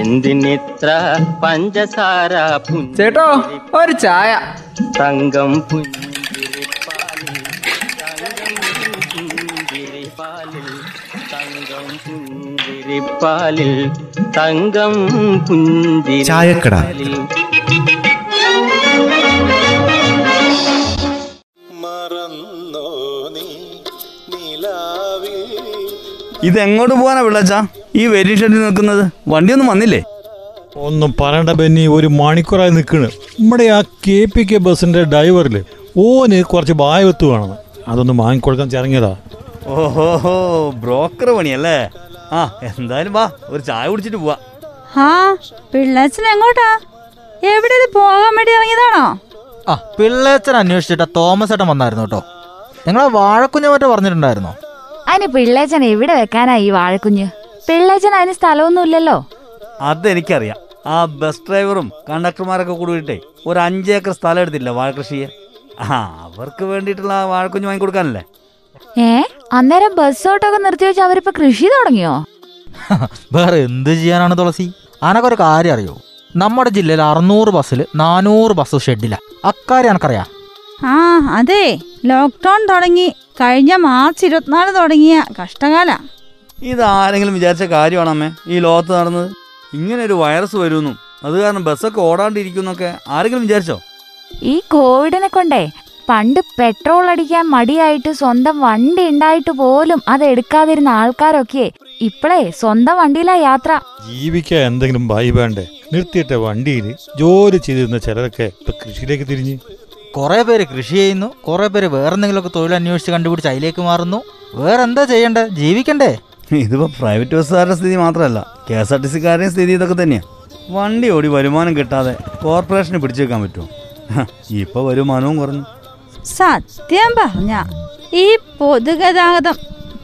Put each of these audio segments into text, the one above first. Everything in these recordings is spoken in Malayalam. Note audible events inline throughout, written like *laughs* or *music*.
എന്തിനിത്ര പഞ്ചസാര ചേട്ടോ ഒരു ചായ തങ്കം പുഞ്ചിരിപ്പാലിൽ തങ്കം പുഞ്ചിരിപ്പാലിൽ തങ്കം പുഞ്ചിരിപ്പാലിൽ ചായക്കട. ഇതെങ്ങോട്ട് പോകാനാ പിള്ളച്ചാ? ഈ വെയിറ്റിംഗ് ഷെഡിൽ നിൽക്കുന്നത്? വണ്ടിയൊന്നും വന്നില്ലേ? ഒന്നും പറയണ്ട ബെന്നി ഒരു മണിക്കൂറായി നിൽക്കണ്. നമ്മുടെ ആ കെ പി കെ ബസ്സിന്റെ ഡ്രൈവറിൽ ഓന് കുറച്ച് ബായവത്ത് വേണം. അതൊന്ന് വാങ്ങിക്കൊടുക്കാൻ ചിറങ്ങിയതാ. ഓഹോ ബ്രോക്കർ പണിയല്ലേ? ആ എന്തായാലും വാ ഒരു ചായ കുടിച്ചിട്ട് പോവാ. ആ പിള്ളേച്ചൻ എങ്ങോട്ടാ? എവിടെ പോകാൻ വേണ്ടി ഇറങ്ങിയതാണോ? ആ പിള്ളേച്ചൻ അന്വേഷിച്ചിട്ട് തോമസ് ഏട്ടൻ വന്നായിരുന്നു കേട്ടോ. നിങ്ങളെ വാഴക്കുഞ്ഞ മറ്റോ പറഞ്ഞിട്ടുണ്ടായിരുന്നോ. അതിന് പിള്ളേച്ചൻ എവിടെ വെക്കാനാ ഈ വാഴക്കുഞ്ഞ്? പിള്ളേച്ചൻ അതിന് സ്ഥലമൊന്നുമില്ലല്ലോ. അതെനിക്കറിയാം. ആ ബസ് ഡ്രൈവറും കണ്ടക്ടർമാരൊക്കെ കൂടിയിട്ടേ ഒരു അഞ്ചേക്കർ സ്ഥലം എടുത്തില്ല വാഴകൃഷിയെ. ആ അവർക്ക് വേണ്ടിയിട്ടുള്ള ആ വാഴക്കുഞ്ഞ് വാങ്ങിക്കൊടുക്കാനല്ലേ ഏ? അന്നേരം ബസ് ഓട്ടൊക്കെ നിർത്തി വെച്ച് അവരിപ്പോ കൃഷി തുടങ്ങിയോ? *laughs* വേറെ എന്ത് ചെയ്യാനാണ് തുളസി? അനക്കൊരു ഒരു കാര്യം അറിയോ? നമ്മുടെ ജില്ലയിൽ അറുന്നൂറ് ബസ്സിൽ നാനൂറ് ബസ് ഷെഡില്ല അക്കാര്യം എനക്കറിയാം ആ അതെ. ലോക്ക്ഡൌൺ തുടങ്ങി. കഴിഞ്ഞ മാർച്ച് ഇരുപത്തിനാല് തുടങ്ങിയ കഷ്ടകാല. ഇത് ആരെങ്കിലും വിചാരിച്ച കാര്യമാണ് അമ്മേ? ഈ ലോകത്ത് നടന്നത്? ഇങ്ങനെ ഒരു വൈറസ് വരുമെന്നും അത് കാരണം ബസ്സൊക്കെ ഓടാണ്ടിരിക്കുന്നൊക്കെ ആരെങ്കിലും വിചാരിച്ചോ? ഈ കോവിഡിനെ കൊണ്ടേ പണ്ട് പെട്രോൾ അടിക്കാൻ മടിയായിട്ട് സ്വന്തം വണ്ടി ഉണ്ടായിട്ട് പോലും അത് എടുക്കാതിരുന്ന ആൾക്കാരൊക്കെ ഇപ്പളേ സ്വന്തം വണ്ടിയിലാ യാത്ര. ജീവിക്കാൻ എന്തെങ്കിലും ഭയ വേണ്ടേ? നിർത്തിയിട്ട വണ്ടിയിൽ ജോലി ചെയ്തിരുന്ന ചിലരൊക്കെ ഇപ്പൊ കൃഷിയിലേക്ക് തിരിഞ്ഞ്. കുറെ പേര് കൃഷി ചെയ്യുന്നു കുറെ പേര് വേറെന്തെങ്കിലുമൊക്കെ തൊഴിൽ അന്വേഷിച്ച് കണ്ടുപിടിച്ച് അതിലേക്ക് മാറുന്നു. വേറെ എന്താ ചെയ്യണ്ടേ? ജീവിക്കണ്ടേ? ഇതിപ്പോ പ്രൈവറ്റ് ബസ്സുകാരുടെ സ്ഥിതി മാത്രമല്ല കെ എസ് ആർ ടി സിക്കാരുടെയും സ്ഥിതി ഇതൊക്കെ തന്നെയാണ് വണ്ടി ഓടി വരുമാനം കിട്ടാതെ കോർപ്പറേഷന് പിടിച്ചു വെക്കാൻ പറ്റുമോ ഇപ്പൊ വരുമാനവും കുറഞ്ഞു. സത്യം പറഞ്ഞ ഈ പൊതുഗതാഗതം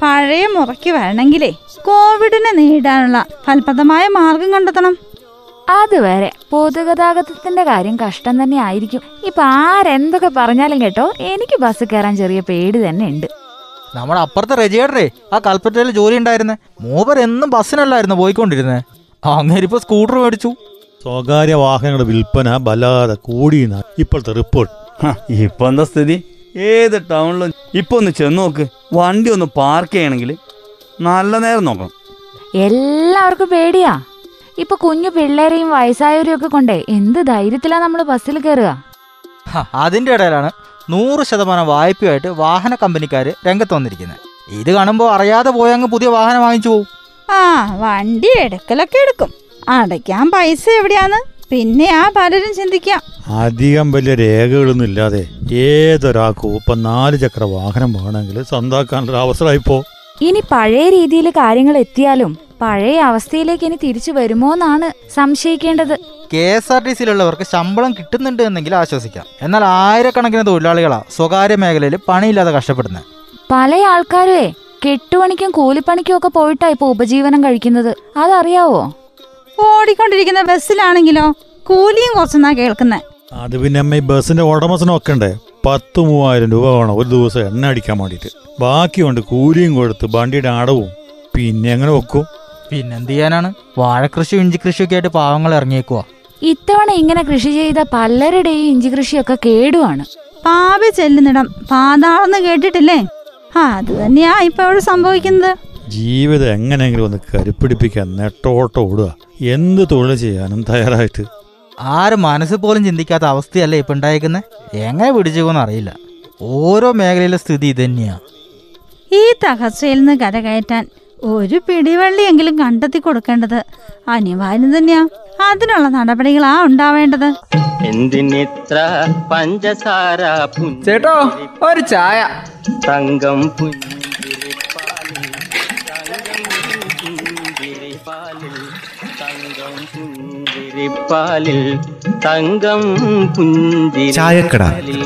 പഴയ മുറയ്ക്ക് വരണമെങ്കിലേ കോവിഡിനെ നേരിടാനുള്ള ഫലപ്രദമായ മാർഗം കണ്ടെത്തണം. അതുവരെ പൊതുഗതാഗതത്തിന്റെ കാര്യം കഷ്ടം തന്നെ ആയിരിക്കും. ഇപ്പൊ ആരെന്തൊക്കെ പറഞ്ഞാലും കേട്ടോ എനിക്ക് ബസ് കയറാൻ ചെറിയ പേടി തന്നെ ഉണ്ട്. നമ്മുടെ അപ്പുറത്തെ ആ കൽപ്പറ്റയിൽ ജോലി ഉണ്ടായിരുന്നേ. മൂവർ എന്നും ബസ്സിനല്ലായിരുന്നു പോയിക്കൊണ്ടിരുന്നേ. ഇപ്പൊ സ്കൂട്ടർ മേടിച്ചു. സ്വകാര്യ വാഹനങ്ങളുടെ വിൽപ്പന ബലാതെ കൂടിയെന്ന. ഇപ്പോഴത്തെ റിപ്പോർട്ട് ഇപ്പൊ എന്താ സ്ഥിതി? ഏത് ടൗണിലും ഇപ്പൊ ഒന്ന് ചെന്ന് നോക്ക്. വണ്ടി ഒന്ന് പാർക്ക് ചെയ്യണമെങ്കിൽ നല്ല നേരം നോക്കണം. എല്ലാവർക്കും പേടിയാ. ഇപ്പൊ കുഞ്ഞു പിള്ളേരെയും വയസ്സായവരെയും ഒക്കെ കൊണ്ടേ എന്ത് ധൈര്യത്തിലാ നമ്മൾ ബസ്സിൽ കയറുക അതിന്റെ ഇടയിലാണ് നൂറ് ശതമാനം വായ്പയായിട്ട് വാഹന കമ്പനിക്കാർ രംഗത്ത് വന്നിരിക്കുന്നത് ഇത് കാണുമ്പോൾ അറിയാതെ പോയങ്ങ് പുതിയ വാഹനം വാങ്ങിച്ചു പോകും ആ വണ്ടി എടുക്കലൊക്കെ എടുക്കും. അടയ്ക്കാൻ പൈസ എവിടെയാന്ന് പിന്നെ ആ പലരും ചിന്തിക്കാം. അധികം വലിയ രേഖകളൊന്നും ഇല്ലാതെ ഏതൊരാൾക്കും ഇപ്പൊ നാല് ചക്ര വാഹനം വേണമെങ്കിൽ സ്വന്താക്കാനുള്ള അവസരമായിപ്പോ. ഇനി പഴയ രീതിയിൽ കാര്യങ്ങൾ എത്തിയാലും പഴയ അവസ്ഥയിലേക്ക് ഇനി തിരിച്ചു വരുമോ എന്നാണ് സംശയിക്കേണ്ടത്. കെ എസ് ആർ ടി സിയിലുള്ളവർക്ക് ശമ്പളം കിട്ടുന്നുണ്ട് എന്നെങ്കിലും ആശ്വസിക്കാം. എന്നാൽ ആയിരക്കണക്കിന് തൊഴിലാളികളാ സ്വകാര്യ മേഖലയിൽ പണിയില്ലാതെ കഷ്ടപ്പെടുന്നത്. പല ആൾക്കാരുവേ കെട്ടുപണിക്കും കൂലിപ്പണിക്കും ഒക്കെ പോയിട്ടാ ഇപ്പൊ ഉപജീവനം കഴിക്കുന്നത്. അതറിയാവോ? ഓടിക്കൊണ്ടിരിക്കുന്ന ബസ്സിലാണെങ്കിലോ കൂലിയും കുറച്ചെന്നാ കേൾക്കുന്നത് അത് പിന്നെ അമ്മ ഈ ബസ്സിന്റെ ഉടമസ്ഥനും ഒക്കെ ഉണ്ട്. പത്ത് മൂവായിരം രൂപ വേണം ഒരു ദിവസം എണ്ണ അടിക്കാൻ വേണ്ടിട്ട് ബാക്കിയുണ്ട് കൂലിയും കൊടുത്ത് വണ്ടിയുടെ അടവും. പിന്നെ എങ്ങനെ വെക്കും? പിന്നെന്ത് ചെയ്യാനാണ്? വാഴക്കൃഷിയും ഇഞ്ചിക്കൃഷിയും ഒക്കെ ആയിട്ട് പാവങ്ങൾ ഇറങ്ങിയേക്കുവാ. ഇത്തവണ ഇങ്ങനെ കൃഷി ചെയ്ത പലരുടെയും ഇഞ്ചി കൃഷിയൊക്കെ കേടുവാണ്. പാവി ചെല്ലുന്നിടം പാതാളെന്ന് കേട്ടിട്ടില്ലേ? ആ അത് തന്നെയാ ഇപ്പൊ ഇവിടെ സംഭവിക്കുന്നത്. ജീവിതം എങ്ങനെയെങ്കിലും ഒന്ന് കരുപ്പിടിപ്പിക്കാൻ നെട്ടോട്ടം ഓടുക. എന്ത് തൊഴിൽ ചെയ്യാനും തയ്യാറായിട്ട്. ആരും മനസ്സ് പോലും ചിന്തിക്കാത്ത അവസ്ഥയല്ലേ ഇപ്പൊ ഉണ്ടായേക്കുന്നത് എങ്ങനെ പിടിച്ചേക്കുമെന്ന് അറിയില്ല. ഓരോ മേഖലയിലെ സ്ഥിതി ഇതന്നെയാ. ഈ തകർച്ചയിൽ നിന്ന് കരകയറ്റാൻ ഒരു പിടിവള്ളിയെങ്കിലും കണ്ടെത്തി കൊടുക്കേണ്ടത് അനിവാര്യം തന്നെയാ. അതിനുള്ള നടപടികളാ ഉണ്ടാവേണ്ടത്. എന്തിനിത്ര പഞ്ചസാര ചേട്ടോ ഒരു ചായ. തങ്കം പുഞ്ചിരിപ്പാലിൽ തങ്കം പുഞ്ചിരിപ്പാലിൽ തങ്കം പുഞ്ചിരിപ്പാലിൽ.